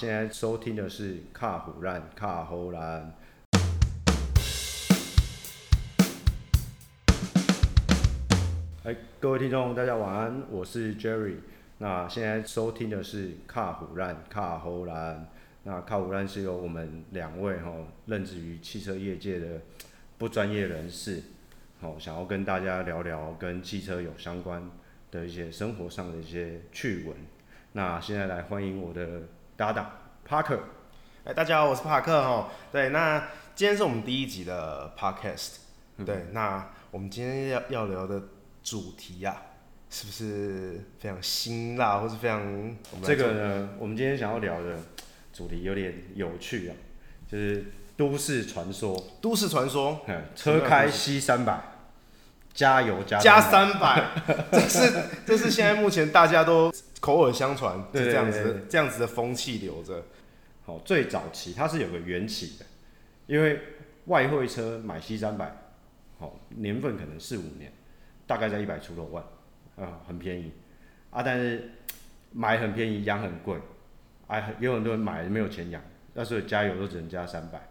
现在收听的是卡虎兰卡侯兰。哎，各位听众，大家晚安，我是 Jerry。那现在收听的是卡虎兰卡侯兰。那卡虎兰是由我们两位哈、哦，任职于汽车业界的不专业人士，好、哦，想要跟大家聊聊跟汽车有相关的一些生活上的一些趣闻。那现在来欢迎我的。搭档帕克，哎，大家好，我是帕克哈。对，那今天是我们第一集的 podcast。对，嗯、那我们今天要要聊的主题呀、啊，是不是非常辛辣，或是非常？这个呢，我们今天想要聊的主题有点有趣啊，就是都市传说。都市传说，车开西三百，加油加加三百，这是这是现在目前大家都。口耳相传是这样子，对对对对，这样子的风气留着。好，最早期它是有个缘起的，因为外汇车买 C 三百，好，年份可能四五年，大概在一百出头万，啊，很便宜啊。但是买很便宜，养很贵，啊，有很多人买没有钱养，那所以加油都只能加三百。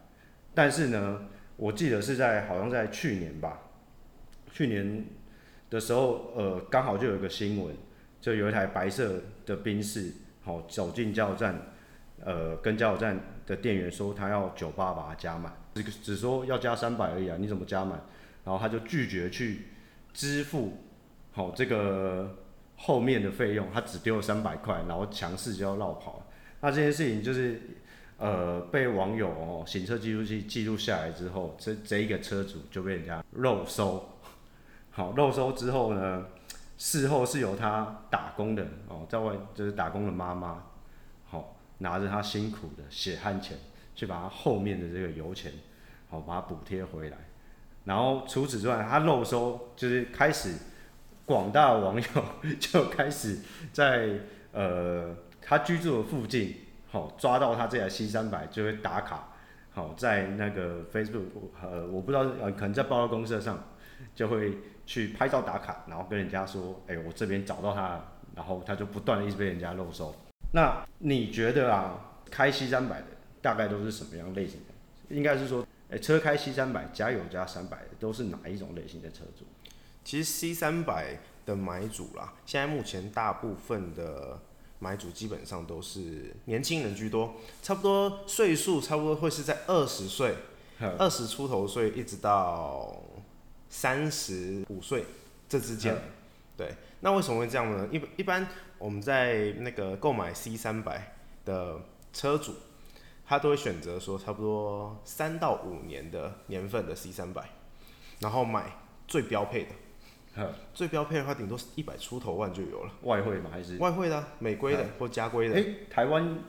但是呢，我记得是在好像在去年吧，去年的时候，呃，刚好就有一个新闻。就有一台白色的宾士，好走进加油站，呃，跟加油站的店员说他要九八把它加满，只只说要加三百而已啊，你怎么加满？然后他就拒绝去支付，好这个后面的费用，他只丢了三百块，然后强势就要绕跑。那这件事情就是，呃，被网友哦行车记录器记录下来之后，这这一个车主就被人家肉收，好肉收之后呢？事后是由他打工的哦，在外就是打工的妈妈，好拿着他辛苦的血汗钱去把他后面的这个油钱，好把它补贴回来。然后除此之外，他漏收就是开始广大网友 就开始在呃他居住的附近，好抓到他这台 C 三百就会打卡，好在那个 Facebook 呃我不知道呃可能在报到公社上就会。去拍照打卡，然后跟人家说：“哎、欸，我这边找到他了。”然后他就不断的一直被人家漏收。那你觉得啊，开 C 三百的大概都是什么样类型的？应该是说，哎、欸，车开 C 三百，加油加三百的都是哪一种类型的车主？其实 C 三百的买主啦，现在目前大部分的买主基本上都是年轻人居多，差不多岁数差不多会是在二十岁，二十出头岁一直到。三十五岁这之间，对，那为什么会这样呢？一一般我们在那个购买 C 三百的车主，他都会选择说差不多三到五年的年份的 C 三百，然后买最标配的，最标配的话顶多一百出头万就有了。外汇吗？还是外汇的、啊、美规的或加规的？哎、欸，台湾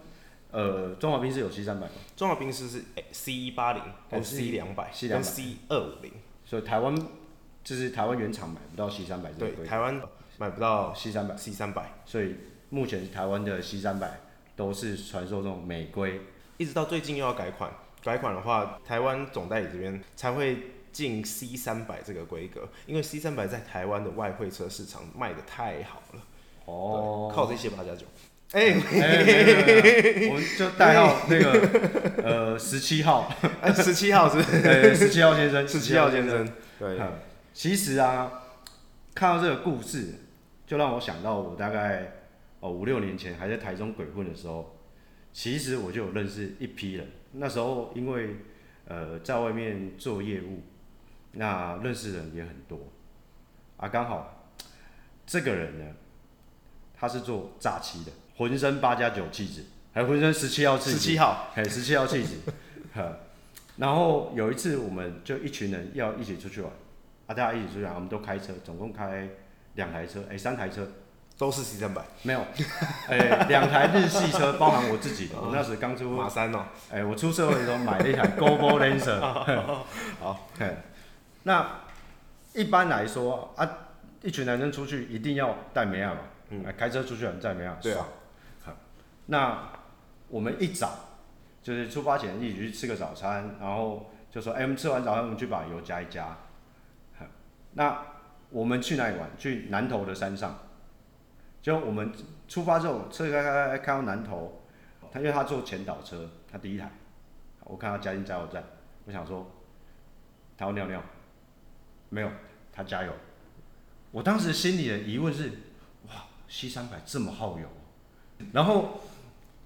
呃，中华宾士有 C 三百吗？中华宾士是 C 一八零或 C 两百跟 C 二五零。所以台湾就是台湾原厂买不到 C 三百这个规格，对，台湾买不到 C 三百，C 三百，所以目前台湾的 C 三百都是传说中美规，一直到最近又要改款，改款的话，台湾总代理这边才会进 C 三百这个规格，因为 C 三百在台湾的外汇车市场卖的太好了，哦，靠这些八加九，哎、我们就代号那个呃十七号，十七号是，对十七号先生，十七号先生。对，其实啊，看到这个故事，就让我想到我大概哦五六年前还在台中鬼混的时候，其实我就有认识一批人。那时候因为呃在外面做业务，那认识的人也很多啊。刚好这个人呢，他是做诈欺的，浑身八加九气质，还浑身十七号气质，十七号，还十七号气质，哈。然后有一次，我们就一群人要一起出去玩，啊，大家一起出去玩，我们都开车，总共开两台车，哎，三台车，都是 C 三百，没有，哎，两台日系车，包含我自己的，我那时刚出马三哦，哎，我出社会的时候买了一台 Gobo Lancer，好，那一般来说啊，一群男生出去一定要带美亚嘛，嗯，开车出去玩带妹啊，对啊，好，那我们一早。就是出发前一起去吃个早餐，然后就说：“哎、我们吃完早餐，我们去把油加一加。”那我们去哪里玩？去南投的山上。就我们出发之后，车开开开开到南投，他因为他坐前导车，他第一台，我看他加进加油站，我想说他要尿尿，没有，他加油。我当时心里的疑问是，哇，C 三百这么耗油，然后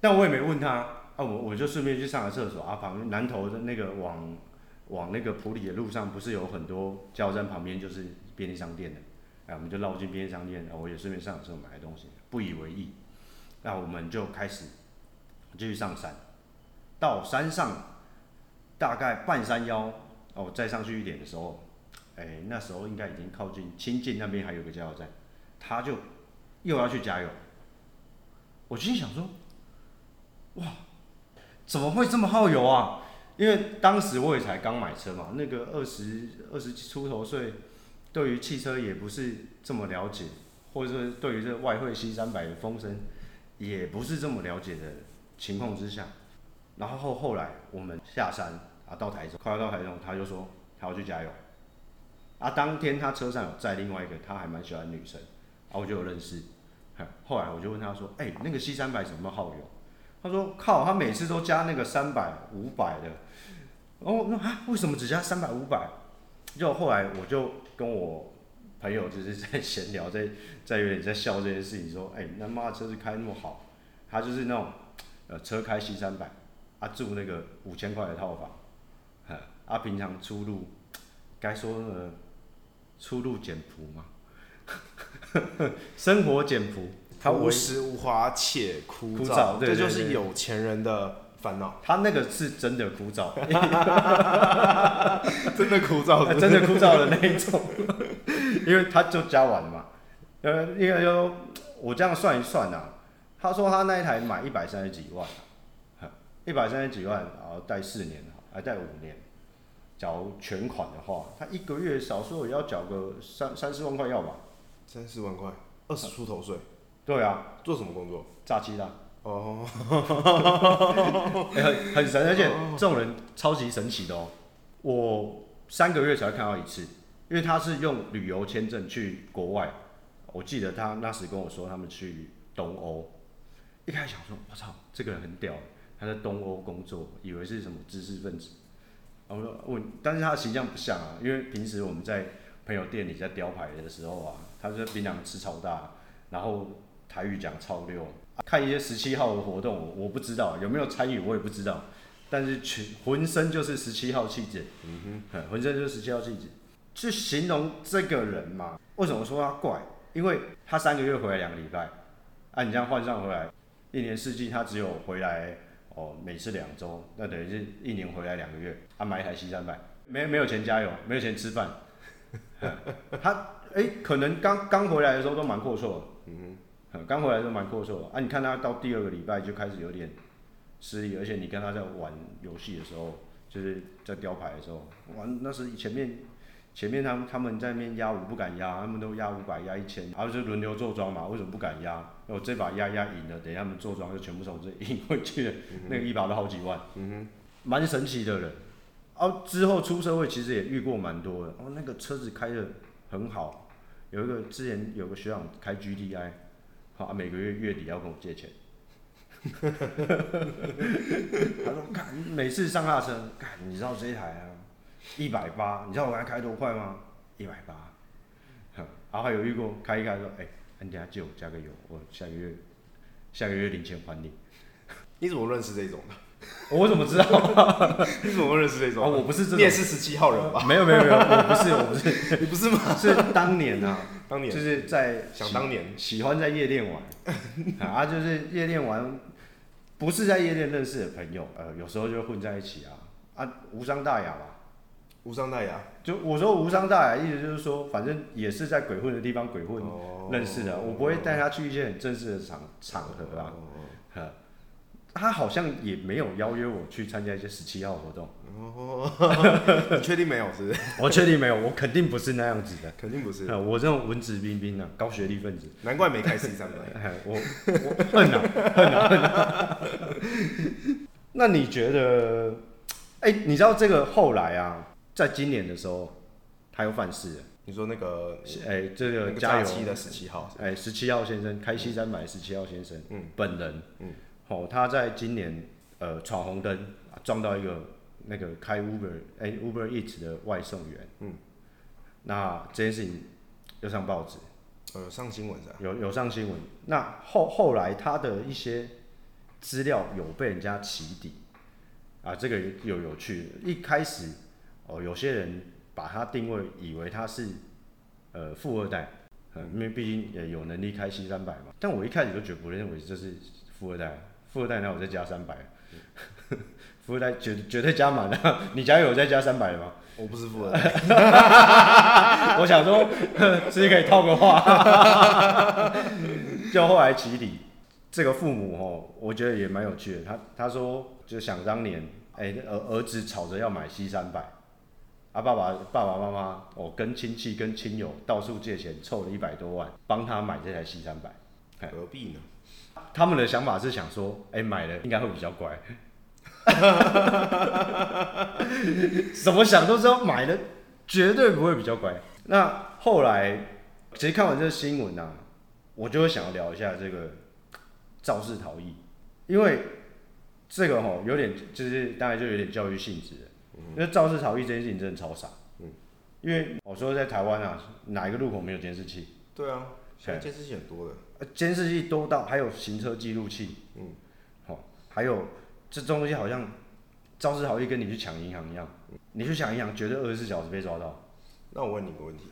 但我也没问他，啊我我就顺便去上个厕所啊，旁边南头的那个往往那个普里的路上，不是有很多加油站旁边就是便利商店的，哎，我们就绕进便利商店，我也顺便上厕所买东西，不以为意。那我们就开始继续上山，到山上大概半山腰哦，再上去一点的时候，哎、那时候应该已经靠近清境那边还有个加油站，他就又要去加油。我心想说，哇，怎么会这么耗油啊？因为当时我也才刚买车嘛，那个二十二十出头岁，对于汽车也不是这么了解，或者说对于这外汇 C 三百的风声。也不是这么了解的情况之下，然后后来我们下山啊，到台中，快要到台中，他就说他要去加油。啊，当天他车上有载另外一个，他还蛮喜欢女生，啊，我就有认识。后来我就问他说，哎、那个 C 三百怎么耗油？他说靠，他每次都加那个三百、五百的。哦，那啊，为什么只加三百、五百？就后来我就跟我。朋友就是在闲聊，在在有点在笑这件事情，说，哎、那妈车子开那么好，他就是那种，呃，车开 C 三百，啊住那个五千块的套房，啊平常出入，该说的出入简朴嘛，生活简朴，他无时无华且枯燥，枯燥对对对对，这就是有钱人的。烦恼，他那个是真的枯燥，真的枯燥是不是，真的枯燥的那一种，因为他就加完了嘛，呃，因为就我这样算一算啊，他说他那一台买一百三十几万，一百三十几万，然后贷四年，还贷五年，缴全款的话，他一个月少说也要缴个三三四万块要吧？三四万块，二十出头岁，对啊，做什么工作？诈欺的。哦、oh. 欸，很很神，而且这种人超级神奇的哦。我三个月才会看到一次，因为他是用旅游签证去国外。我记得他那时跟我说，他们去东欧。一开始想说，我操，这个人很屌，他在东欧工作，以为是什么知识分子。然后说问，但是他的形象不像啊，因为平时我们在朋友店里在雕牌的时候啊，他是槟榔吃超大，然后台语讲超溜。看一些十七号的活动，我不知道有没有参与，我也不知道。但是全浑身就是十七号气质，嗯哼，浑身就是十七号气质。去形容这个人嘛？为什么说他怪？因为他三个月回来两个礼拜，啊，你这样换算回来，一年四季他只有回来哦，每次两周，那等于是一年回来两个月。他买一台 C 三百，没没有钱加油，没有钱吃饭。他哎、欸，可能刚刚回来的时候都蛮阔绰的，嗯哼。刚回来就蛮阔绰啊！你看他到第二个礼拜就开始有点失利，而且你跟他在玩游戏的时候，就是在雕牌的时候，玩那是前面前面他们他们在那边压五不敢压，他们都压五百压一千，然后就轮流坐庄嘛，为什么不敢压？我这把压压赢了，等一下他们坐庄就全部从这赢回去了，嗯、那个一把都好几万，嗯哼，蛮神奇的人。啊，之后出社会其实也遇过蛮多的，哦，那个车子开的很好，有一个之前有个学长开 GTI。好，每个月月底要跟我借钱。他说：“看，每次上下车，看，你知道这一台啊，一百八，你知道我刚才开多快吗？一百八。然后还有遇过开一开说，哎、你等下借我加个油，我下个月下个月零钱还你。你怎么认识这种的？我怎么知道？你怎么认识这种？我不是这种，你也是十七号人吧？没有没有没有，我不是我不是，你不是吗？是当年啊。”当年就是在想当年喜欢在夜店玩啊，就是夜店玩，不是在夜店认识的朋友，呃，有时候就混在一起啊，啊，无伤大雅吧，无伤大雅。就我说无伤大雅，意思就是说，反正也是在鬼混的地方鬼混认识的，我不会带他去一些很正式的场场合啊。他好像也没有邀约我去参加一些十七号活动。哦，你确定没有？是不是？我确定没有，我肯定不是那样子的，肯定不是。我这种文质彬彬的高学历分子，难怪没开 C 三百。我我恨啊恨啊恨啊！那你觉得？你知道这个后来啊，在今年的时候，他又犯事了。你说那个？哎、欸，这个加油期的十七号，哎，十七号先生开西三百，十七号先生，嗯，本人，嗯。哦，他在今年呃闯红灯，撞到一个那个开 Uber 哎、欸、Uber Eats 的外送员。嗯。那这件事情又上报纸。呃上新闻的。有有上新闻。那后后来他的一些资料有被人家起底。啊，这个有有趣。一开始哦，有些人把他定位以为他是呃富二代。嗯，因为毕竟也有能力开 C 三百嘛，但我一开始就绝不认为这是富二代，富二代那我再加三百，富二代绝绝对加满了，你家有再加三百吗？我不是富二代，我想说，直接可以套个话，就后来起底，这个父母哦，我觉得也蛮有趣的，他他说就想当年，哎、欸，儿儿子吵着要买 C 三百。啊，爸爸、爸爸妈妈，哦，跟亲戚、跟亲友到处借钱，凑了一百多万，帮他买这台 C 三百。何必呢？他们的想法是想说，哎、欸，买了应该会比较乖。怎么想都知道买了绝对不会比较乖。那后来，其实看完这个新闻啊，我就会想要聊一下这个肇事逃逸，因为这个吼有点，就是当然就有点教育性质的。因为肇事逃逸这件事情真的超傻，嗯，因为我说在台湾啊，哪一个路口没有监视器？对啊，现在监视器很多的，监视器多到还有行车记录器，嗯，好、哦，还有这东西好像肇事逃逸跟你去抢银行一样，你去抢银行绝对二十四小时被抓到。那我问你个问题，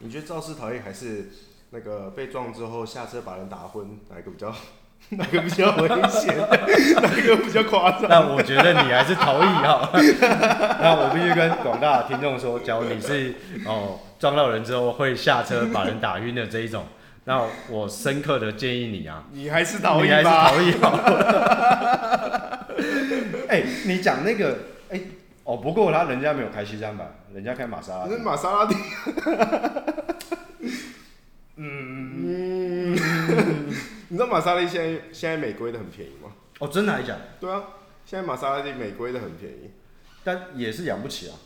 你觉得肇事逃逸还是那个被撞之后下车把人打昏，哪一个比较？哪个比较危险？哪个比较夸张？那我觉得你还是逃逸哈。那我必须跟广大听众说，假如你是哦撞到人之后会下车把人打晕的这一种，那我深刻的建议你啊，你还是逃逸吧。你还是逃逸好。哎、欸，你讲那个哎、欸、哦，不过他人家没有开 C 三百，人家开玛莎拉玛莎拉蒂。嗯。你知道玛莎拉蒂现在现在美规的很便宜吗？哦，真的还假的？对啊，现在玛莎拉蒂美规的很便宜，但也是养不起啊。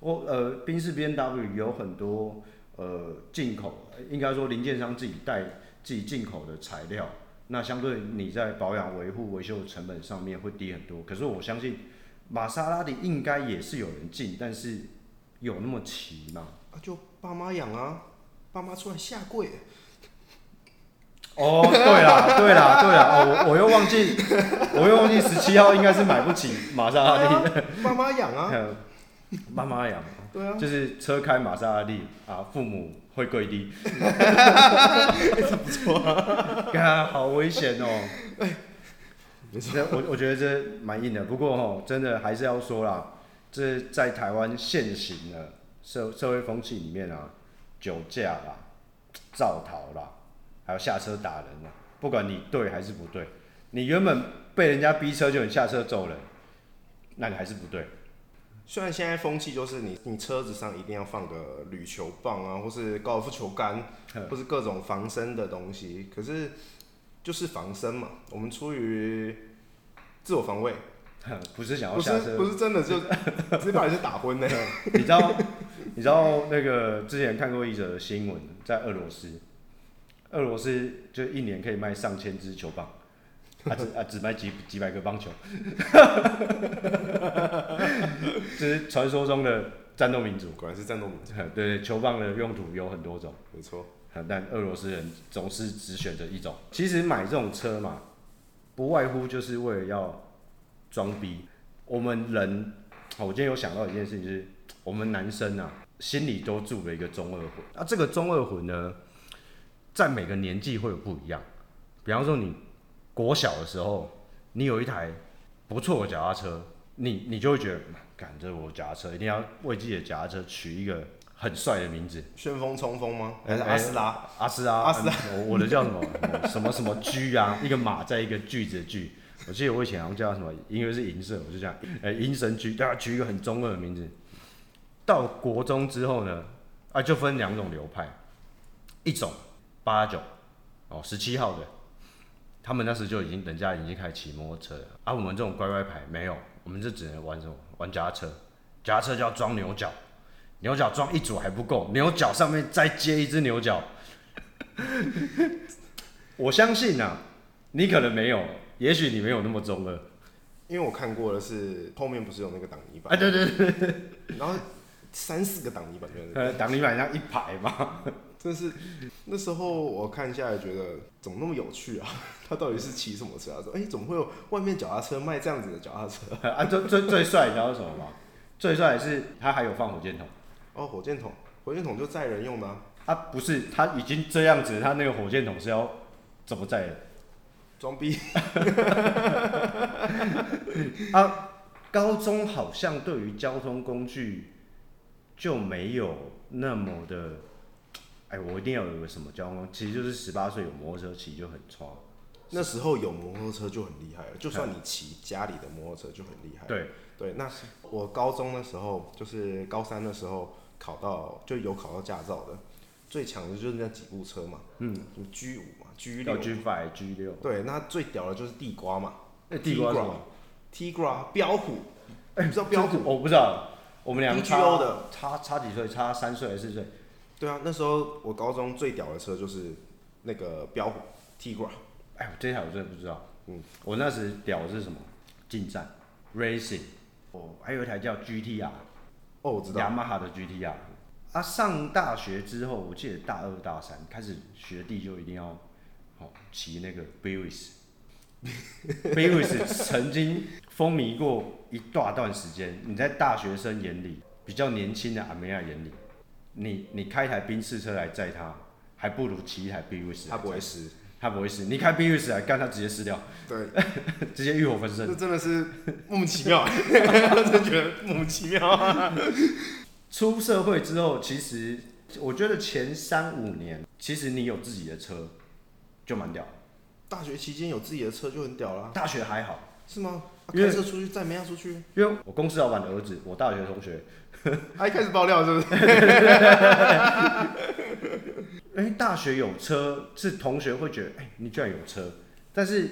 我呃，宾士 B N W 有很多呃进口，应该说零件商自己带自己进口的材料，那相对你在保养维护维修的成本上面会低很多。可是我相信玛莎拉蒂应该也是有人进，但是有那么齐吗？啊，就爸妈养啊，爸妈出来下跪。哦，对啦，对啦，对啦，哦，我我又忘记，我又忘记十七号应该是买不起玛莎拉蒂的，爸妈养啊，妈妈养，对啊，就是车开玛莎拉蒂啊，父母会跪地，这不错啊，啊，好危险哦，哎，我我觉得这蛮硬的，不过哦，真的还是要说啦，这在台湾现行的社社会风气里面啊，酒驾啦，肇逃啦。还有下车打人了，不管你对还是不对，你原本被人家逼车就你下车揍人，那你还是不对。虽然现在风气就是你你车子上一定要放个铝球棒啊，或是高尔夫球杆，或是各种防身的东西，可是就是防身嘛，我们出于自我防卫，不是想要下车，不是，不是真的就 直接把人打昏呢。你知道你知道那个之前看过一则新闻，在俄罗斯。俄罗斯就一年可以卖上千支球棒，啊只啊只卖几几百个棒球，这是传说中的战斗民族，果然是战斗民族。对 对，球棒的用途有很多种，没错。但俄罗斯人总是只选择一种。其实买这种车嘛，不外乎就是为了要装逼。我们人，我今天有想到一件事情，就是我们男生啊，心里都住了一个中二魂。啊，这个中二魂呢？在每个年纪会有不一样，比方说你国小的时候，你有一台不错的脚踏车，你你就会觉得，赶着我脚踏车一定要为自己的脚踏车取一个很帅的名字，旋风冲锋吗？还是阿斯拉？阿斯拉？阿斯拉？我我的叫什么？什么什么駒啊？一个马在一个句子的句，我记得我以前好像叫什么，因为是银色，我就这样，呃，银神駒，大家取一个很中二的名字。到国中之后呢，啊，就分两种流派，一种。八九哦，十七号的，他们那时就已经人家已经开始骑摩托车了，而、啊、我们这种乖乖牌没有，我们就只能玩什么玩夹车，夹车就要装牛角，牛角装一组还不够，牛角上面再接一只牛角。我相信啊，你可能没有，也许你没有那么中二。因为我看过的是后面不是有那个挡泥板？啊，对对对对。然后三四个挡泥板，呃，挡泥板像一排嘛。真是那时候我看下来觉得怎么那么有趣啊？他到底是骑什么车？啊说：“哎、欸，怎么会有外面脚踏车卖这样子的脚踏车？” 啊，最最最帅，你知道是什么吗？最帅是他还有放火箭筒。哦，火箭筒，火箭筒就载人用的啊？啊，不是，他已经这样子，他那个火箭筒是要怎么载人？装逼。啊，高中好像对于交通工具就没有那么的。哎，我一定要有个什么交通，其实就是十八岁有摩托车骑就很闯。那时候有摩托车就很厉害了，就算你骑家里的摩托车就很厉害。对对，那我高中的时候，就是高三的时候考到就有考到驾照的，最强的就是那几部车嘛，嗯，什么 G 五嘛，G 六，G five G 六。对，那最屌的就是地瓜嘛，那地瓜什么？Tigra 飙虎，哎，你知道标虎？我不知道，我们两个差的差差几岁？差三岁还是四岁？对啊，那时候我高中最屌的车就是那个标虎 Tigra。哎，我这台我真的不知道。嗯，我那时屌的是什么？进站 Racing。哦，还有一台叫 GTR。哦，我知道。雅马哈的 GTR。啊，上大学之后，我记得大二大三开始学弟就一定要，哦，骑那个 Beres。Beres 曾经风靡过一大段时间。你在大学生眼里，比较年轻的阿梅亚眼里。你你开一台宾士车来载他，还不如骑一台 BWS。他不会死，他不会死。你开 BWS 来干，他直接湿掉。对，直接欲火焚身。这真的是莫名其妙，真觉得莫名其妙。出社会之后，其实我觉得前三五年，其实你有自己的车就蛮屌。大学期间有自己的车就很屌了。大学还好。是吗？开车出去再没要出去？因为我公司老板的儿子，我大学同学。他 一开始爆料是不是？哎，大学有车是同学会觉得，哎、欸，你居然有车，但是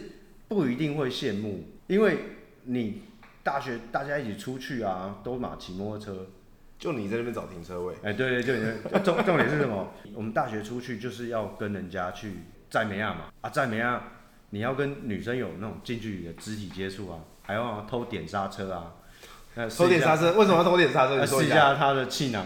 不一定会羡慕，因为你大学大家一起出去啊，都嘛骑摩托车，就你在那边找停车位。哎、欸，对对对，重重点是什么？我们大学出去就是要跟人家去载妹啊嘛，啊载妹啊，你要跟女生有那种近距离的肢体接触啊，还要偷点刹车啊。偷点刹车？为什么要偷点刹车？试一下它的气囊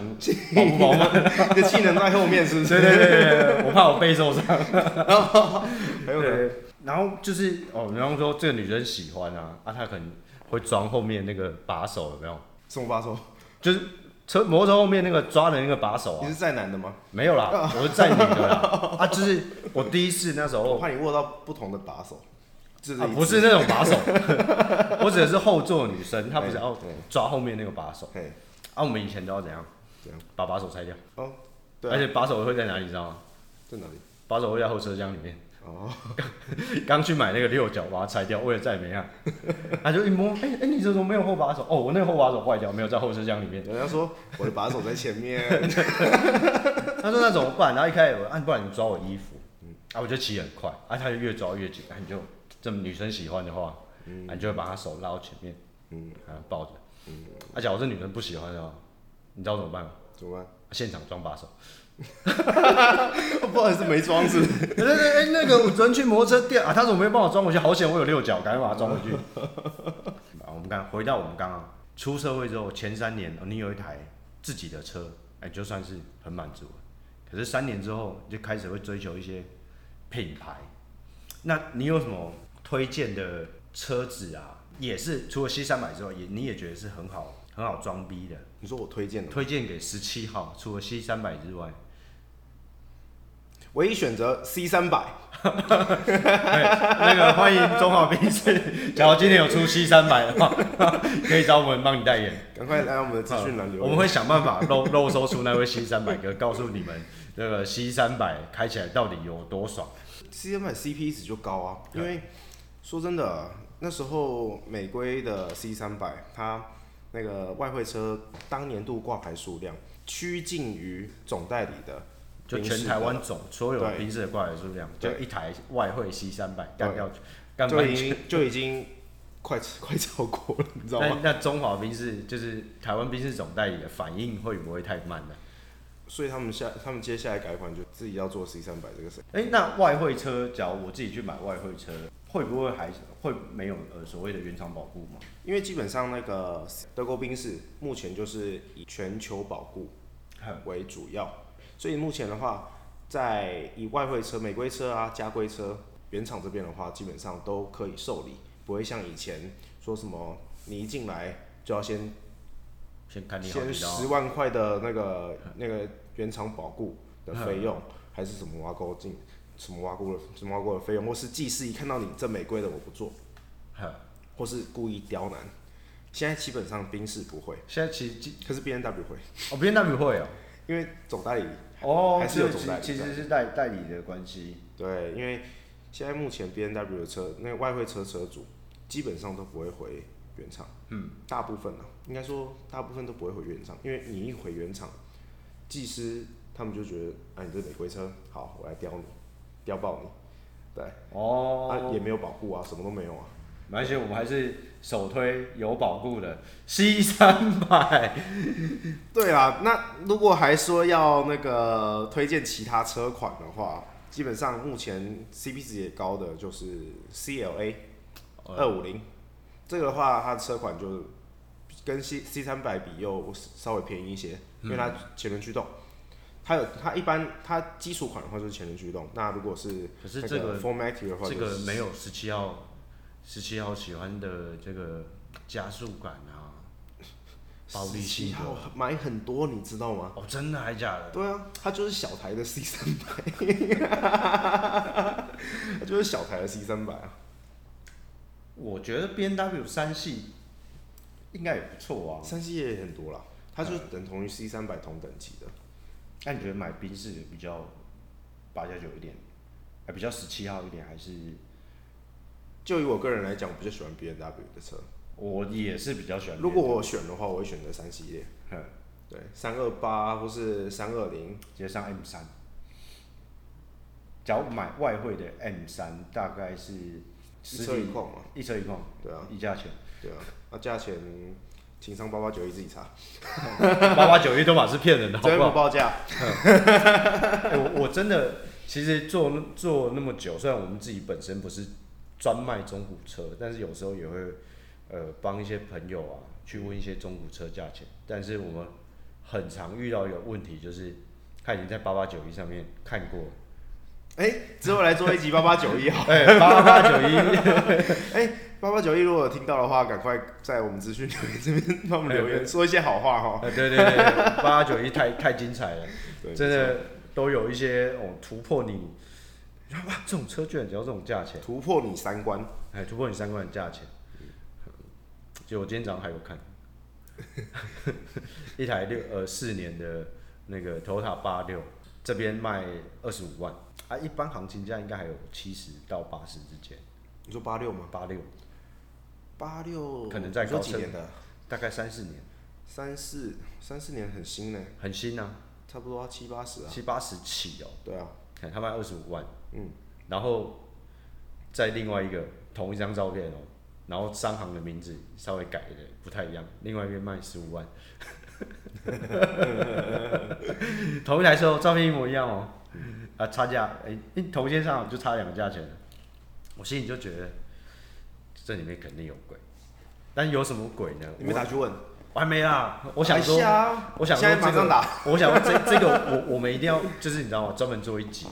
饱不饱满？你 的气囊在后面是不是？对对对对，我怕我背受伤。对，然后就是哦，比方说这个女生喜欢啊，啊，她可能会装后面那个把手，有没有？什么把手？就是车摩托车后面那个抓的那个把手啊。你是载男的吗？没有啦，我是载女的啦。啊，就是我第一次那时候，我怕你握到不同的把手。啊，不是那种把手，我指的是后座女生，她不是要抓后面那个把手。啊，我们以前都要怎样？怎样？把把手拆掉。哦，对。而且把手会在哪里，你知道吗？在哪里？把手会在后车厢里面。哦。刚去买那个六角，把它拆掉，为了再没啊。他就一摸，哎哎，你这怎么没有后把手？哦，我那个后把手坏掉，没有在后车厢里面。人家说我的把手在前面。他说那怎么办？然后一开始我，啊，不然你抓我衣服。嗯。啊，我就骑很快，啊，他就越抓越紧，啊，你就。这么女生喜欢的话，嗯，你就会把她手拉到前面，嗯，然后抱着，嗯，而且我是女生不喜欢的话，你知道怎么办吗？怎么办？现场装把手，不好意思，没装是不是？对对对，哎，那个我昨天去摩托车店啊，他怎么没帮我装回去？好险我有六角，赶快把它装回去。啊我们刚回到我们刚刚出社会之后前三年，你有一台自己的车，哎，就算是很满足了。可是三年之后，就开始会追求一些品牌。那你有什么？推荐的车子啊，也是除了 C 三百之外，也你也觉得是很好很好装逼的。你说我推荐的？推荐给十七号，除了 C 三百之外，唯一选择 C 三百。那个欢迎中华冰室，假如今天有出 C 三百的话，可以找我们帮你代言。赶快来我们的资讯栏留言，我们会想办法漏漏搜出那位 C 三百哥，告诉你们那个 C 三百开起来到底有多爽。C 三百 CP 值就高啊，因为。说真的，那时候美规的 C 三百，它那个外汇车当年度挂牌数量趋近于总代理的，就全台湾总所有宾士的挂牌数量，就一台外汇 C 三百干掉，就已经就已经快 快超过了，你知道吗？那中华宾士就是台湾宾士总代理的反应会不会太慢呢？所以他们下他们接下来改款就自己要做 C 三百这个事。哎，那外汇车，假如我自己去买外汇车。会不会还会没有呃所谓的原厂保固吗？因为基本上那个德国宾士目前就是以全球保固为主要，所以目前的话，在以外汇车、美规车啊、家规车原厂这边的话，基本上都可以受理，不会像以前说什么你一进来就要先先看你先十万块的那个那个原厂保固的费用，还是什么挖沟进。什么挖沟的什么挖沟的费用，或是技师一看到你这美规的我不做，或是故意刁难。现在基本上宾士不会，现在其实可是 B N W 会，哦 B N W 会哦，因为总代理哦还是有总代理，其实是代代理的关系。对，因为现在目前 B N W 的车，那个外汇车车主基本上都不会回原厂，嗯，大部分呢，应该说大部分都不会回原厂，因为你一回原厂，技师他们就觉得，啊，你这美规车，好，我来刁你。刁爆你，对，哦，啊也没有保护啊，什么都没有啊。没关系，我们还是首推有保固的 C 三百。对啊，那如果还说要那个推荐其他车款的话，基本上目前 CP 值也高的就是 CLA 二五零，这个的话它的车款就跟 C C 三百比又稍微便宜一些，因为它前轮驱动。它有，它一般它基础款的话就是前轮驱动，那如果是可是这个 Formatic 的话，这个没有十七号，十七号喜欢的这个加速感啊，暴力性的，买很多你知道吗？哦，真的还假的？对啊，它就是小台的 C 三百，它就是小台的 C 三百啊。我觉得 BMW 三系应该也不错啊，三系也很多啦，它就等同于 C 三百同等级的。那你觉得买宾士比较八加九一点，还比较十七号一点，还是？就以我个人来讲，我比较喜欢 B N W 的车。我也是比较喜欢。如果我选的话，我会选择三系列。嗯，对，三二八或是三二零，直接上 M 三。假如买外汇的 M 三，大概是一车一况嘛？一车一况，对啊，一价钱。对啊，那价钱。情商八八九一自己查，八八九一都嘛是骗人的，好不好？不报价。欸、我我真的其实做做那么久，虽然我们自己本身不是专卖中古车，但是有时候也会呃帮一些朋友啊去问一些中古车价钱。但是我们很常遇到一个问题，就是他已经在八八九一上面看过。哎、欸，之后来做一集八八九一好。哎，八八九一。哎。八八九一，如果有听到的话，赶快在我们资讯留言这边帮我们留言，说一些好话哈。对对对，八八九一太太精彩了，真的都有一些哦突破你，哇，这种车居然只要这种价钱，突破你三观，哎，突破你三观的价钱。就我今天早上还有看，一台六呃四年的那个 Toyota 八六，这边卖二十五万，啊，一般行情价应该还有七十到八十之间。你说八六吗？八六。八六可能在高几年的，大概三四年，三四三四年很新呢，很新啊，差不多七八十啊，七八十起哦，对啊，看他卖二十五万，嗯，然后在另外一个同一张照片哦，然后商行的名字稍微改的不太一样，另外一边卖十五万，同一台车照片一模一样哦，啊差价哎，同一间商行就差两个价钱，我心里就觉得。这里面肯定有鬼，但有什么鬼呢？你没打去问？我还没啦！我想说，我想说这个，我想说这这个我我们一定要，就是你知道吗？专门做一集，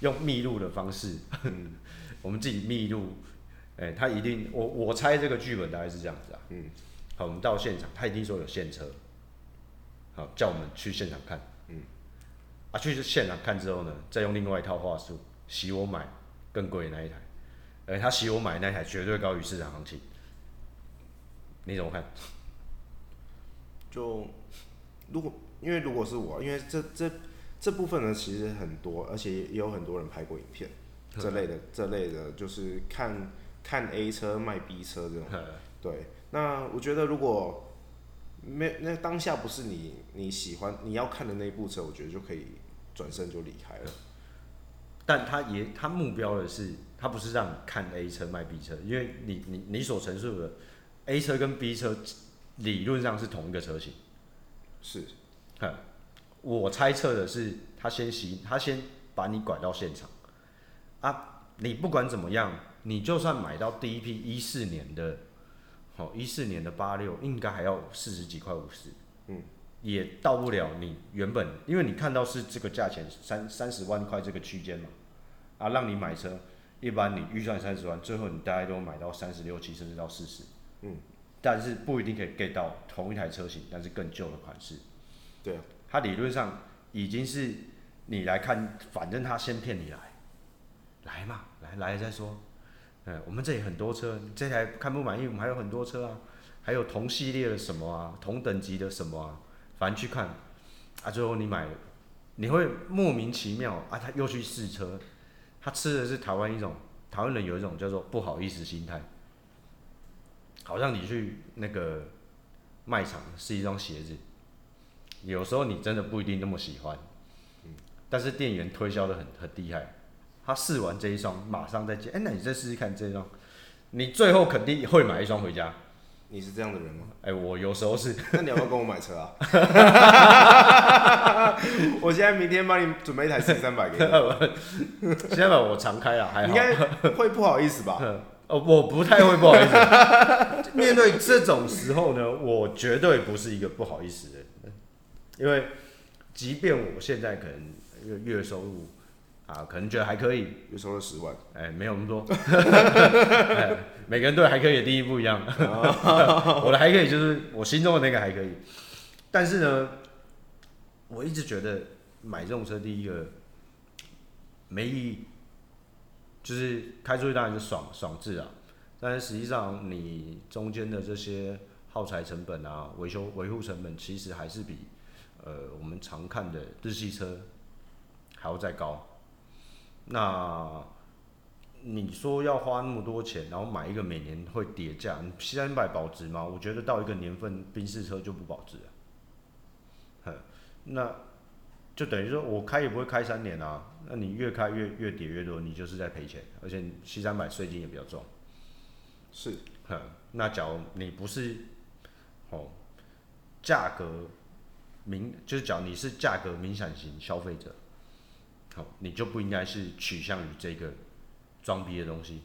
用密录的方式，嗯、我们自己密录。哎、欸，他一定，我我猜这个剧本大概是这样子啊。嗯。好，我们到现场，他一定说有现车。好，叫我们去现场看。嗯。啊，去现场看之后呢，再用另外一套话术洗我买更贵的那一台。哎、欸，他洗我买那一台绝对高于市场行情，你怎么看？就如果因为如果是我，因为这这这部分呢，其实很多，而且也有很多人拍过影片，这类的这类的，就是看看 A 车卖 B 车这种。对，那我觉得如果没那当下不是你你喜欢你要看的那一部车，我觉得就可以转身就离开了。但他也他目标的是。他不是让你看 A 车卖 B 车，因为你你你所陈述的 A 车跟 B 车理论上是同一个车型，是，我猜测的是他先洗，他先把你拐到现场，啊，你不管怎么样，你就算买到第一批一四年的，好一四年的八六，应该还要四十几块五十，嗯，也到不了你原本，因为你看到是这个价钱三三十万块这个区间嘛，啊，让你买车，一般你预算三十万，最后你大概都买到三十六七甚至到四十，嗯，但是不一定可以 get 到同一台车型，但是更旧的款式，对，他理论上已经是你来看，反正他先骗你来，来嘛，来来了再说。嗯，我们这里很多车，这台看不满意，我们还有很多车啊，还有同系列的什么啊，同等级的什么啊，反正去看，啊，最后你买了，你会莫名其妙啊，他又去试车，他吃的是台湾一种，台湾人有一种叫做不好意思心态，好像你去那个卖场试一双鞋子，有时候你真的不一定那么喜欢，但是店员推销的很很厉害。他试完这一双，马上再接。哎、欸，那你再试试看这一双，你最后肯定会买一双回家。你是这样的人吗？哎、欸，我有时候是。那你要不要跟我买车啊？我现在明天帮你准备一台 C 三百给你。C 三百我常开啊，还好。应该会不好意思吧？哦，我不太会不好意思。面对这种时候呢，我绝对不是一个不好意思的人，因为即便我现在可能月月收入。啊，可能觉得还可以，月收了十万，哎、欸，没有那么多，哎、每个人对还可以的定义不一样，我的还可以就是我心中的那个还可以，但是呢，我一直觉得买这种车第一个没意义，就是开出去当然是爽爽字啊，但是实际上你中间的这些耗材成本啊、维修维护成本，其实还是比呃我们常看的日系车还要再高。那你说要花那么多钱，然后买一个每年会跌价，你三百保值吗？我觉得到一个年份，宾士车就不保值了。那就等于说我开也不会开三年啊，那你越开越越跌越多，你就是在赔钱，而且 C 三百税金也比较重。是，哼那假如你不是，哦，价格敏，就是讲你是价格敏感型消费者。好你就不应该是取向于这个装逼的东西，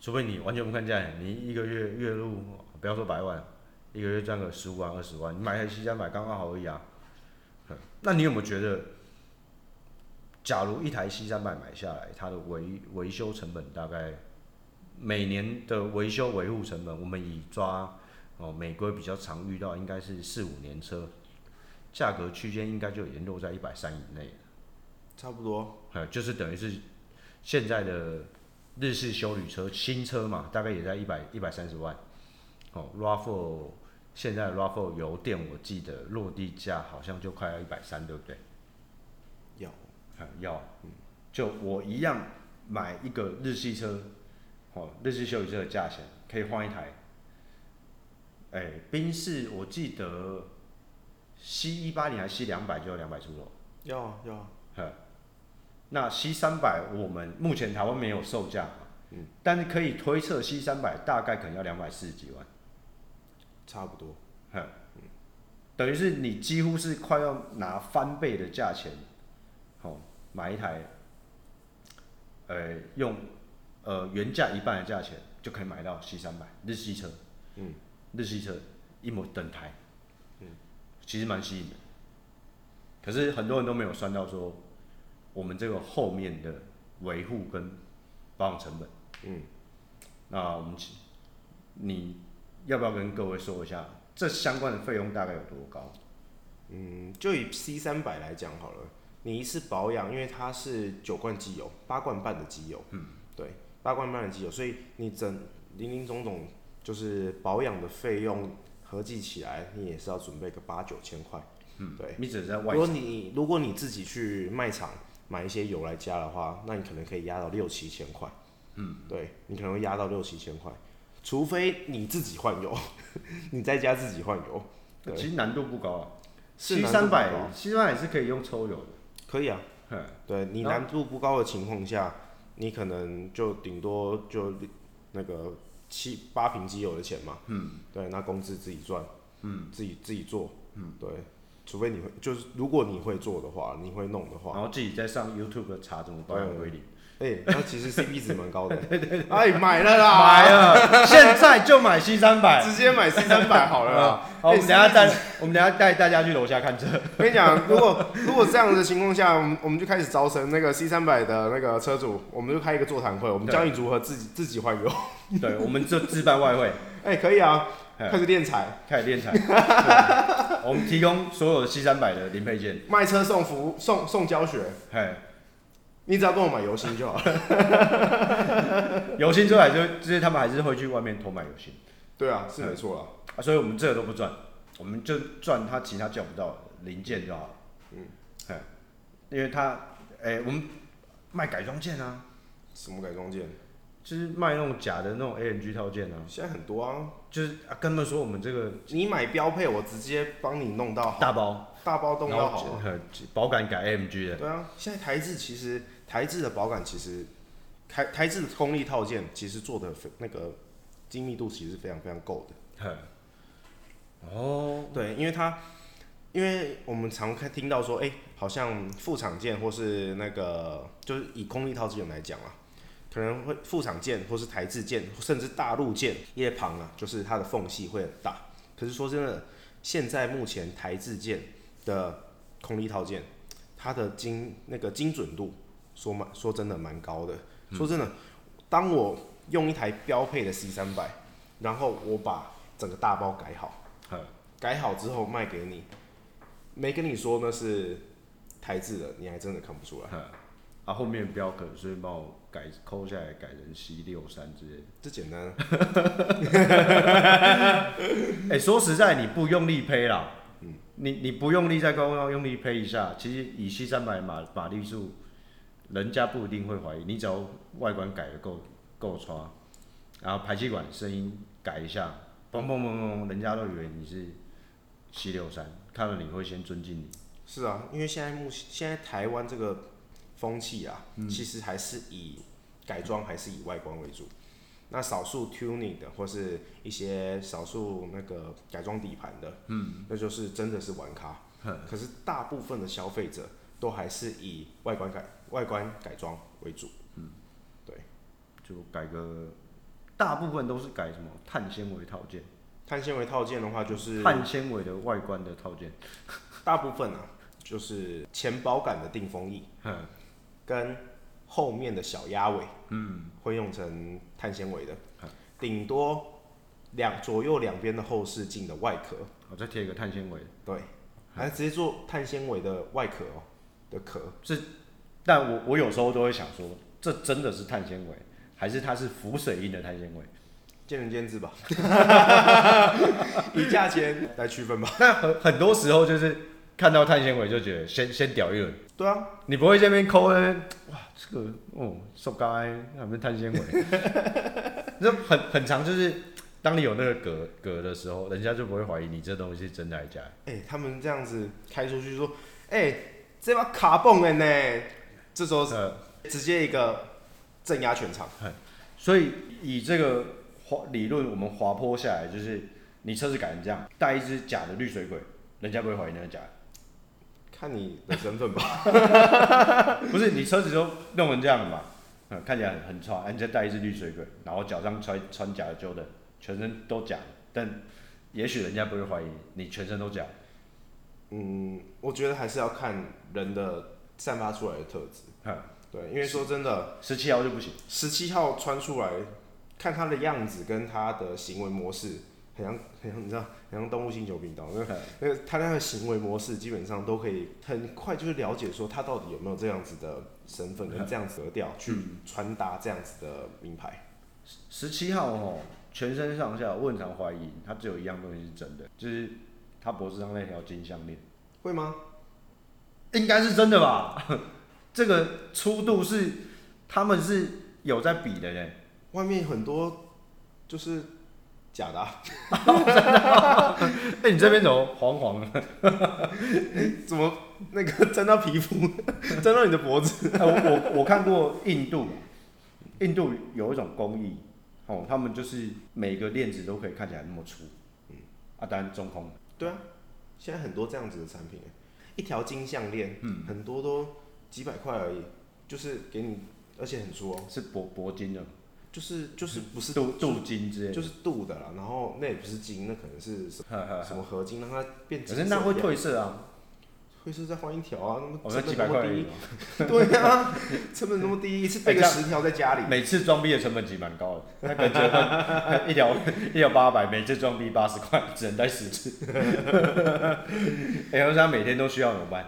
除非你完全不看价钱，你一个月月入不要说百万，一个月赚个十五万二十万，你买台 C 三百刚刚好而已啊。那你有没有觉得，假如一台 C 三百买下来，它的维维修成本大概每年的维修维护成本，我们以抓哦美规比较常遇到应该是四五年车，价格区间应该就已经落在一百三以内。差不多，就是等于是现在的日式修旅车，新车嘛，大概也在一百一百三十万。哦，RAV4 现在 RAV4 油电，我记得落地价好像就快要一百三，对不对？要，要，嗯，就我一样买一个日系车，哦，日系修理车的价钱可以换一台。哎、欸，宾士我记得 C 一八零还是 C 两百就要两百出头。要啊，要。啊。那 C 三百我们目前台湾没有售价，嗯，但是可以推测 C 三百大概可能要两百四十几万，差不多，嗯，等于是你几乎是快要拿翻倍的价钱，好买一台，呃，用呃原价一半的价钱就可以买到 C 三百日系车，嗯，日系车一模等台，嗯，其实蛮吸引的，可是很多人都没有算到说。我们这个后面的维护跟保养成本，嗯，那我们请你要不要跟各位说一下，这相关的费用大概有多高？嗯，就以 C 三百来讲好了，你一次保养，因为它是九罐机油，八罐半的机油，嗯，对，八罐半的机油，所以你整零零总总就是保养的费用合计起来，你也是要准备个八九千块，嗯，对。你只是在外，如果你如果你自己去卖场。买一些油来加的话，那你可能可以压到六七千块。嗯，对，你可能会压到六七千块，除非你自己换油，你在家自己换油。其实难度不高啊七三百七三百是可以用抽油的。可以啊，对，你难度不高的情况下，你可能就顶多就那个七八瓶机油的钱嘛。嗯，对，那工资自己赚，嗯，自己自己做，嗯，对。除非你会，就是如果你会做的话，你会弄的话，然后自己再上 YouTube 查怎么保养归零。哎、欸，那其实 CP 值蛮高的。对对对，哎，买了啦，买了，现在就买 C 三百，直接买 C 三百好了啦。好，我们等下带，我们等下带大家去楼下看车。我跟你讲，如果如果这样的情况下，我们我们就开始招生那个 C 三百的那个车主，我们就开一个座谈会，我们教你如何自己自己换油。对，我们就自办外汇。哎、欸，可以啊，开始练财，开始练财。我们提供所有的 C 三百的零配件，卖车送服务，送送教学。嘿。你只要跟我买油芯就好了。油芯出来，就就是他们还是会去外面偷买油芯。对啊，是没错啦。啊，所以我们这个都不赚，我们就赚他其他叫不到零件就好了。嗯，因为他，哎、欸，我们卖改装件啊。什么改装件？就是卖那种假的那种 AMG 套件啊。现在很多啊。就是啊，跟他们说我们这个，你买标配，我直接帮你弄到大包，大包都要好，保感改 AMG 的。对啊，现在台制其实。台制的保感其实，台台制的功力套件其实做的非那个精密度其实是非常非常够的。哦，对，因为它，因为我们常看听到说，哎、欸，好像副厂件或是那个，就是以功力套件来讲啊，可能会副厂件或是台制件，甚至大陆件叶旁啊，就是它的缝隙会很大。可是说真的，现在目前台制件的空力套件，它的精那个精准度。说蛮说真的蛮高的，说真的，当我用一台标配的 C 三百，然后我把整个大包改好，改好之后卖给你，没跟你说那是台制的，你还真的看不出来。啊，后面标可能是帮我改抠下来改成 C 六三之类的，这简单。哎、欸，说实在，你不用力呸啦，嗯、你你不用力在高高用力呸一下，其实以 C 三百马马力数。人家不一定会怀疑，你只要外观改的够够差，然后排气管声音改一下，嘣嘣嘣嘣，人家都以为你是 C 六三，看了你会先尊敬你。是啊，因为现在目前现在台湾这个风气啊，嗯、其实还是以改装还是以外观为主。那少数 tuning 的或是一些少数那个改装底盘的，嗯，那就是真的是玩咖。可是大部分的消费者都还是以外观改。外观改装为主，嗯，对，就改个，大部分都是改什么碳纤维套件。碳纤维套件的话，就是碳纤维的外观的套件。大部分啊，就是前保杆的定风翼，嗯，跟后面的小鸭尾，嗯，会用成碳纤维的，顶多两左右两边的后视镜的外壳，我再贴一个碳纤维，对，还直接做碳纤维的外壳哦，的壳是。但我我有时候都会想说，这真的是碳纤维，还是它是浮水印的碳纤维？见仁见智吧，以价钱来区分吧。那很很多时候就是看到碳纤维就觉得先先屌一轮。对啊，你不会这边抠呢？哇，这个哦，塑胶，那不是碳纤维？那很很常，就是当你有那个格格的时候，人家就不会怀疑你这东西是真的还是假的。哎、欸，他们这样子开出去说，哎、欸，这把卡蹦的呢？这时候是直接一个镇压全场，所以以这个滑理论，我们滑坡下来，就是你车子改成这样，带一只假的绿水鬼，人家不会怀疑那是假的。看你的身份吧，不是你车子都弄成这样了嘛，看起来很很差，人家带一只绿水鬼，然后脚上穿穿假的 Jordan，全身都假的，但也许人家不会怀疑你全身都假。嗯，我觉得还是要看人的。散发出来的特质，嗯，对，因为说真的，十七号就不行。十七号穿出来，看他的样子跟他的行为模式，很像，很 像，你知道，很像动物星球频道，那个，那个他那个行为模式，基本上都可以很快就是了解说他到底有没有这样子的身份跟这样子格调去穿搭这样子的名牌。十七号哦，全身上下我很常怀疑他只有一样东西是真的，就是他脖子上那条金项链。会吗？应该是真的吧？这个粗度是他们是有在比的嘞。外面很多就是假的、啊。哎、欸，你这边怎么黄黄的？怎么那个沾到皮肤，沾到你的脖子？欸、我我我看过印度，印度有一种工艺，哦，他们就是每个链子都可以看起来那么粗。嗯，啊，当然中空。对啊，现在很多这样子的产品。一条金项链，嗯，很多都几百块而已，就是给你而且很粗哦，是铂铂金的，就是就是不是镀镀金之类，就是镀的啦。然后那也不是金，那可能是什么什么合金，让它变。可是那会褪色啊。褪色再换一条啊？那么成本那么低，对啊，成本那么低，一次备个十条在家里。每次装逼的成本其实蛮高的，那一条一条八百，每次装逼八十块，只能带十次。哎，要是他每天都需要怎么办？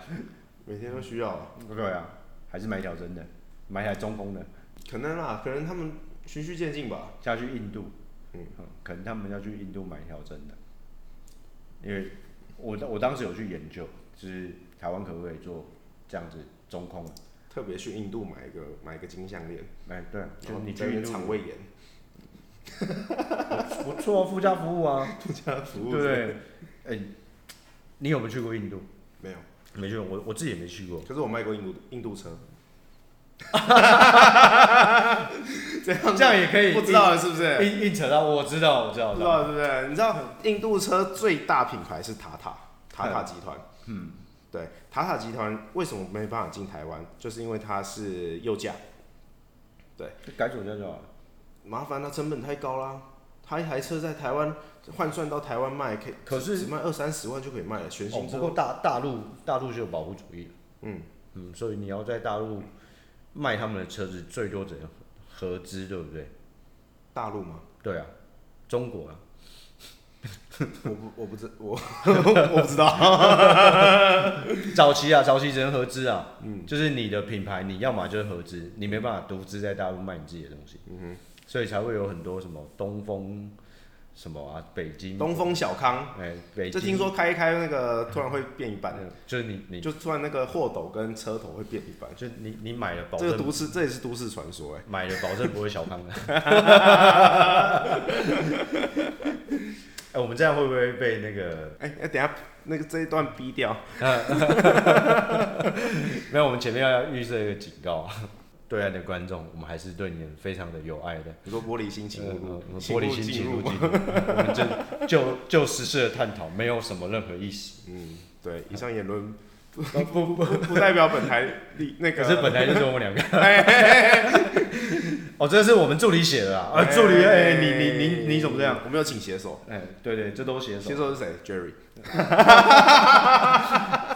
每天都需要、啊。对啊，还是买一条真的，买一台中锋的。可能啦，可能他们循序渐进吧。下去印度，嗯，可能他们要去印度买一条真的，因为我我当时有去研究。就是台湾可不可以做这样子中控？特别去印度买一个买一个金项链，哎对，就你去印度肠胃炎，不 错，附加服务啊，附加服务，对不对？哎，你有没有去过印度？没有，没去过，我我自己也没去过。可是我卖过印度印度车，这样这样也可以，不知道了是不是？硬硬扯到我知道，我知道，知道是不是？你知道印度车最大品牌是塔塔塔塔集团。嗯，对，塔塔集团为什么没办法进台湾？就是因为它是右驾，对，改左驾就好了。麻烦，它成本太高啦。它一台车在台湾换算到台湾卖，可以可是只卖二三十万就可以卖了，全新车。哦、不过大大陆大陆是有保护主义，嗯嗯，所以你要在大陆卖他们的车子，最多只能合资，对不对？大陆吗？对啊，中国啊。我不，我不知我 我不知道。早期啊，早期只能合资啊，嗯，就是你的品牌，你要么就是合资，你没办法独资在大陆卖你自己的东西，嗯哼，所以才会有很多什么东风什么啊，北京东风小康，哎、欸，北京，就听说开一开那个突然会变一半，嗯、就是你你就突然那个货斗跟车头会变一半，就你你买了保证，这个都市这也是都市传说哎、欸，买了保证不会小康的。哎、欸，我们这样会不会被那个？哎、欸，等下那个这一段逼掉。没有，我们前面要预设一个警告，对岸的观众，我们还是对你们非常的有爱的。你说玻璃心情玻璃心情入境，我们就就就实事的探讨，没有什么任何意思。嗯，对，以上言论不不不不代表本台立那个。可是本台就是我们两个。哦，这是我们助理写的啊！啊，助理，哎，你你你你怎么这样？我们有请写手。哎，对对，这都写手。写手是谁？Jerry。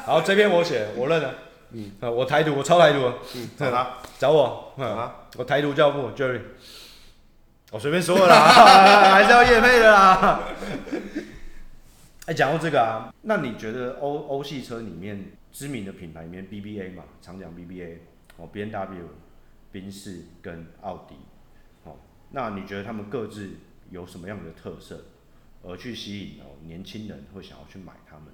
好，这边我写，我认了。嗯，我台独，我超台独。嗯，找他，找我。啊，我台独教父 Jerry。我随便说了啦，还是要业配的啦。哎，讲到这个啊，那你觉得欧欧系车里面知名的品牌里面，BBA 嘛，常讲 BBA，哦，B N W。宾士跟奥迪，哦，那你觉得他们各自有什么样的特色，而去吸引哦年轻人会想要去买他们？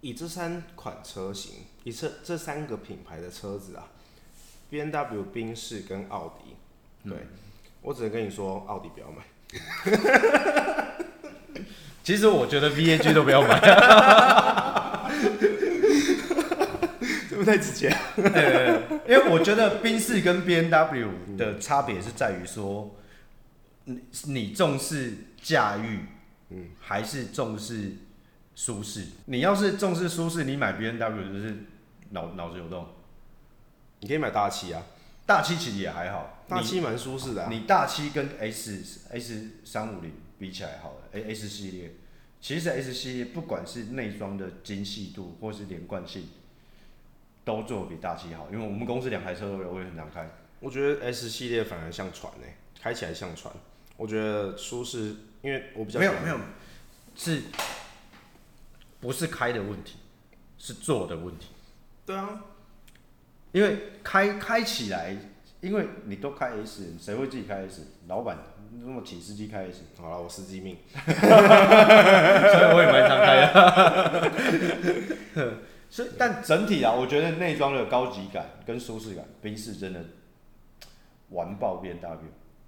以这三款车型，以这这三个品牌的车子啊，B N W、宾士跟奥迪，对、嗯、我只能跟你说，奥迪不要买。其实我觉得 VAG 都不要买。这不太直接，对，因为我觉得宾士跟 B N W 的差别是在于说，你你重视驾驭，嗯，还是重视舒适？你要是重视舒适，你买 B N W 就是脑脑子有洞。你可以买大七啊，大七其实也还好，大七蛮舒适的、啊。你大七跟 S S 三五零比起来好了，A S 系列，其实 S 系列不管是内装的精细度或是连贯性。都做比大七好，因为我们公司两台车都有，我也很常开。我觉得 S 系列反而像船诶、欸，开起来像船。我觉得舒适，因为我比较没有没有，是，不是开的问题，是坐的问题。对啊，因为开开起来，因为你都开 S，谁会自己开 S？老板那么请司机开 S，好了，我司机命，所以我也蛮常开的。所以，但整体啊，我觉得内装的高级感跟舒适感，宾士真的完爆 B N W。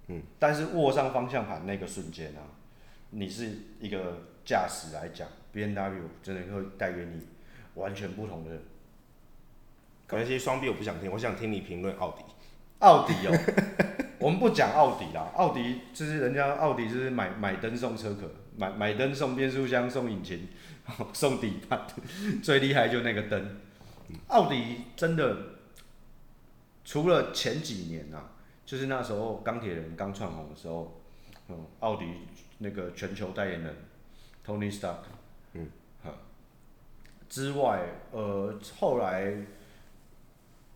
嗯，但是握上方向盘那个瞬间啊，你是一个驾驶来讲，B N W 真的会带给你完全不同的。这些双 B 我不想听，我想听你评论奥迪。奥迪哦，我们不讲奥迪啦，奥迪就是人家奥迪就是买买灯送车壳，买买灯送变速箱送引擎。送底盘，最厉害就那个灯。奥迪真的，除了前几年啊，就是那时候钢铁人刚窜红的时候，嗯，奥迪那个全球代言人 Tony Stark，嗯，好，之外，呃，后来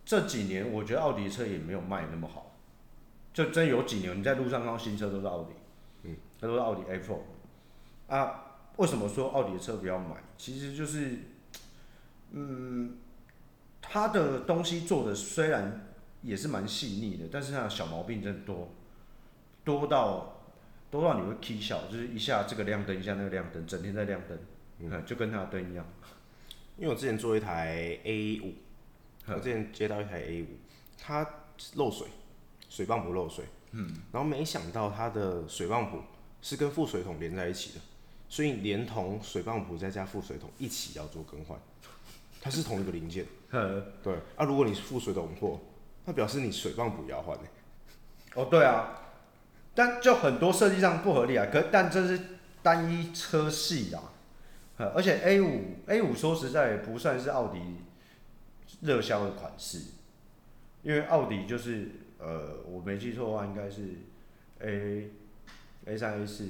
这几年我觉得奥迪车也没有卖那么好，就真有几年你在路上看到新车都是奥迪，嗯，都是奥迪 A4，啊。为什么说奥迪的车不要买？其实就是，嗯，它的东西做的虽然也是蛮细腻的，但是它的小毛病真的多，多到多到你会踢小，就是一下这个亮灯，一下那个亮灯，整天在亮灯，嗯，就跟它的灯一样。因为我之前做一台 A 五，我之前接到一台 A 五，它漏水，水泵不漏水，嗯，然后没想到它的水泵浦是跟副水桶连在一起的。所以连同水泵浦再加副水桶一起要做更换，它是同一个零件。对。啊，如果你副水桶破，那表示你水泵浦也要换。哦，对啊。但就很多设计上不合理啊。可但这是单一车系啊。而且 A 五 A 五说实在不算是奥迪热销的款式，因为奥迪就是呃，我没记错的话，应该是 A A 三 A 四。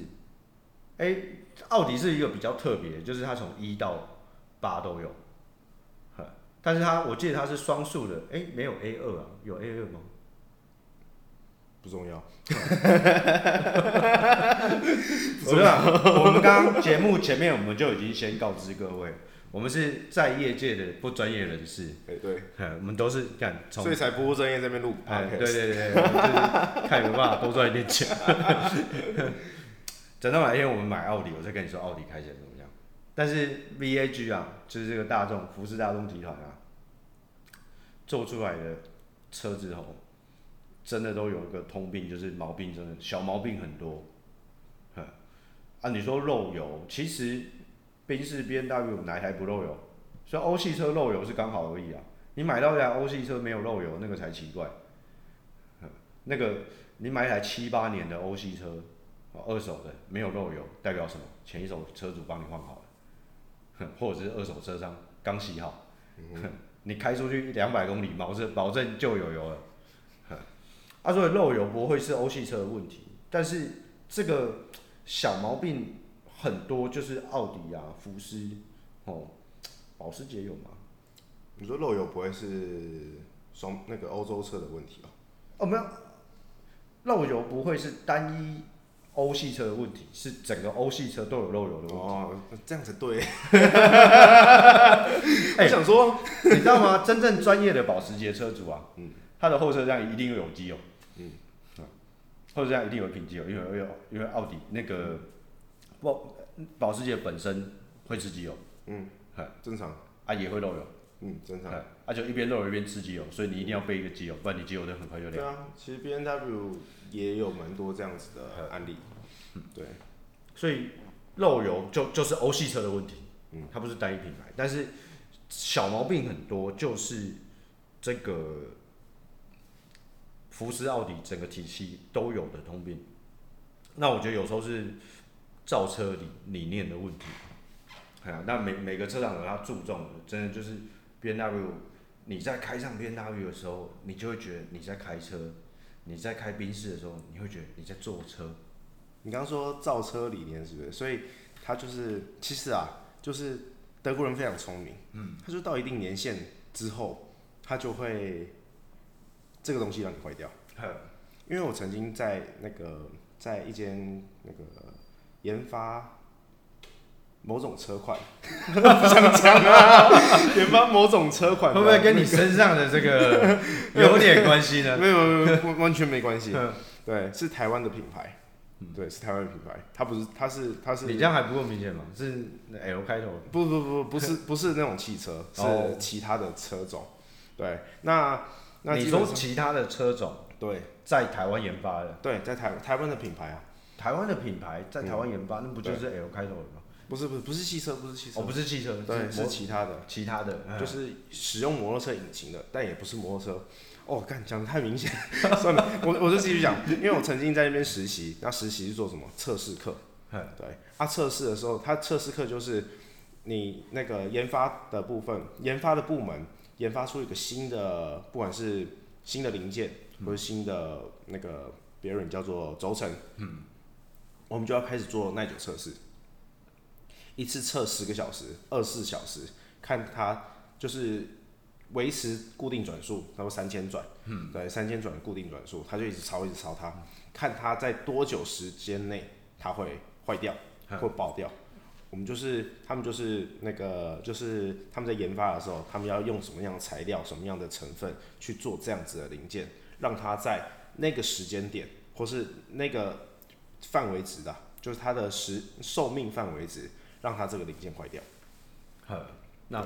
，A，奥迪是一个比较特别，就是它从一到八都有，但是它我记得它是双数的，哎，没有 A 二啊，有 A 二吗？不重要。我们刚刚节目前面我们就已经先告知各位，我们是在业界的不专业人士。哎，对，我们都是干，所以才不务正业在这边录。哎，对对对，就是看有没有办法多赚一点钱。等到哪一天我们买奥迪，我再跟你说奥迪开起来怎么样。但是 VAG 啊，就是这个大众福斯大众集团啊，做出来的车子吼，真的都有一个通病，就是毛病真的小毛病很多。啊，你说漏油，其实宾士 B N W 哪台不漏油？所以欧系车漏油是刚好而已啊。你买到一台欧系车没有漏油，那个才奇怪。那个你买一台七八年的欧系车。二手的没有漏油，代表什么？前一手车主帮你换好了，或者是二手车商刚洗好，你开出去两百公里，保证保证就有油了。啊，所以漏油不会是欧系车的问题，但是这个小毛病很多，就是奥迪啊、福斯哦、保时捷有吗？你说漏油不会是双那个欧洲车的问题哦？哦，没有，漏油不会是单一。欧系车的问题是整个欧系车都有漏油的问题。哦，这样子对。我想说，你知道吗？真正专业的保时捷车主啊，嗯，他的后车厢一定有机油，嗯，后车厢一定有品机油，因为有因为奥迪那个保保时捷本身会吃机油，嗯，正常，啊也会漏油，嗯，正常，啊就一边漏油一边吃机油，所以你一定要备一个机油，不然你机油都很快就亮。对啊，其实 B N W。也有蛮多这样子的案例，嗯，对，所以漏油就就是欧系车的问题，嗯，它不是单一品牌，但是小毛病很多，就是这个福斯、奥迪整个体系都有的通病。那我觉得有时候是造车理理念的问题，哎呀，那每每个车厂有它注重的，真的就是 B N W，你在开上 B N W 的时候，你就会觉得你在开车。你在开宾士的时候，你会觉得你在坐车。你刚刚说造车理念是不是？所以他就是，其实啊，就是德国人非常聪明。嗯。他说到一定年限之后，他就会这个东西让你坏掉。呵因为我曾经在那个在一间那个研发某种车款，不想讲啊，研发某种车款，会不会跟你身上的这个？有点关系呢？没有没有，完完全没关系。对，是台湾的品牌。对，是台湾的品牌。它不是，它是，它是。你这样还不够明显吗？是 L 开头？不不不，不是不是那种汽车，是其他的车种。对，那那你说其他的车种？对，在台湾研发的。对，在台台湾的品牌啊，台湾的品牌在台湾研发，那不就是 L 开头的吗？不是不是不是汽车，不是汽车。哦，不是汽车，对，是其他的，其他的，就是使用摩托车引擎的，但也不是摩托车。哦，干讲的太明显，算了，我我就继续讲，因为我曾经在那边实习，那实习是做什么？测试课。对，啊，测试的时候，他测试课就是你那个研发的部分，研发的部门研发出一个新的，不管是新的零件或者新的那个别人叫做轴承，嗯，我们就要开始做耐久测试，一次测十个小时，二十四小时，看它就是维持固定转速，差不多三千转，嗯，对，三千转固定转速，它就一直超，一直超它，看它在多久时间内它会坏掉，会爆掉。我们就是他们就是那个就是他们在研发的时候，他们要用什么样的材料、什么样的成分去做这样子的零件，让它在那个时间点或是那个范围值的，就是它的时寿命范围值，让它这个零件坏掉。好，那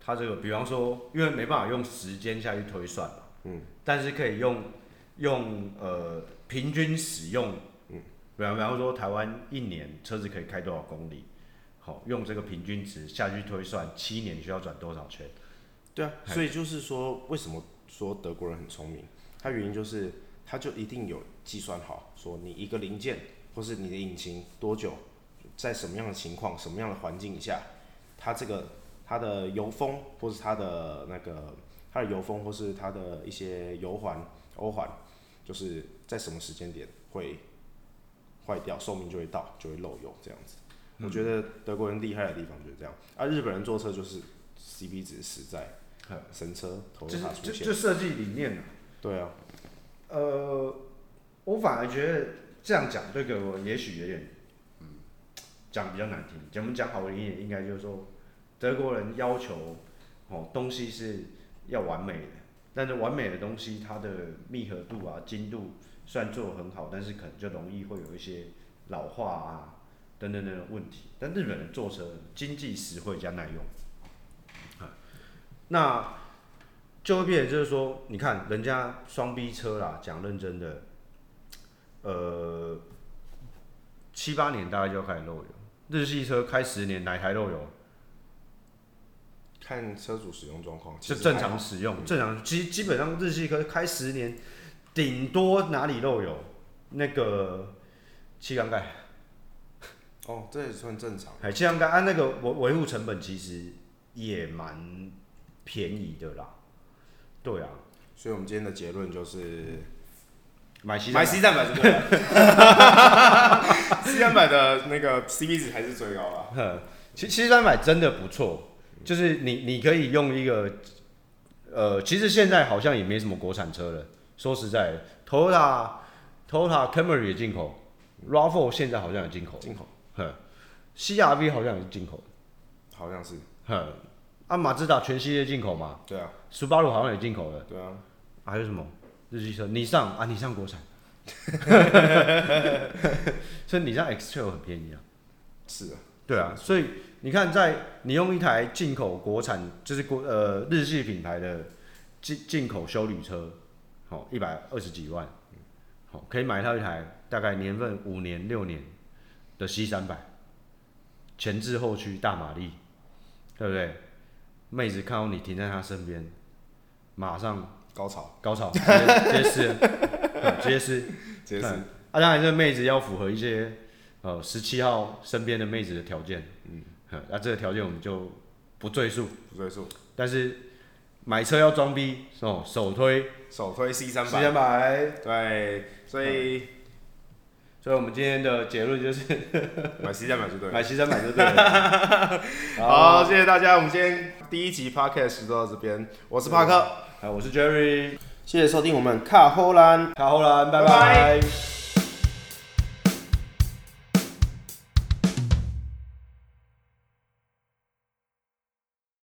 它这个比方说，因为没办法用时间下去推算嘛，嗯，但是可以用用呃平均使用。嗯比方比方说，台湾一年车子可以开多少公里？好，用这个平均值下去推算，七年需要转多少圈？对啊，所以就是说，为什么说德国人很聪明？它原因就是，它就一定有计算好，说你一个零件或是你的引擎多久，在什么样的情况、什么样的环境下，它这个它的油封或是它的那个它的油封或是它的一些油环、欧环，就是在什么时间点会。坏掉，寿命就会到，就会漏油这样子。嗯、我觉得德国人厉害的地方就是这样，而、啊、日本人做车就是 CP 值实在，神车头塔出现，就设计理念、啊、对啊，呃，我反而觉得这样讲对德国也许有点，嗯，讲比较难听。我们讲好听一点，应该就是说德国人要求哦东西是要完美的，但是完美的东西它的密合度啊、精度。虽然做得很好，但是可能就容易会有一些老化啊等等等等问题。但日本人做车经济实惠加耐用啊，那就会变就是说，你看人家双 B 车啦，讲认真的，呃，七八年大概就要开始漏油。日系车开十年哪台漏油？看车主使用状况，就正常使用，正常基基本上日系车开十年。顶多哪里漏油？那个气缸盖。哦，这也算正常。哎，气缸盖按那个维维护成本其实也蛮便宜的啦。对啊，所以我们今天的结论就是买西买 C 三百是对的。C 三百的那个 CP 值还是最高了。其其实三百真的不错，就是你你可以用一个，呃，其实现在好像也没什么国产车了。说实在的，Toyota Toyota Camry 也进口，RAV4 现在好像也进口，进口，哼，CRV 好像也是进口，好像是，哼，啊，马自达全系列进口嘛，对啊，Subaru 好像也进口了，对啊，还有什么日系车？你上啊，你上国产，所以你上 X-Trail 很便宜啊，是啊，对啊，所以你看，在你用一台进口国产，就是国呃日系品牌的进进口修旅车。好，一百二十几万，好，可以买到一台大概年份五年六年的 C 三百，前置后驱大马力，对不对？妹子看到你停在她身边，马上高潮，高潮，直接撕，直接撕，直接撕。啊，当然这妹子要符合一些呃十七号身边的妹子的条件，嗯，那这个条件我们就不赘述，不赘述。但是买车要装逼哦，首推。首推 C 三百，C 三百，对，所以，嗯、所以我们今天的结论就是 买 C 三百就对，买 C 三百就对。好，谢谢大家，我们今天第一集 Podcast 就到这边，我是帕克，我是 Jerry，谢谢收听我们卡后兰，卡后兰，拜拜。拜拜。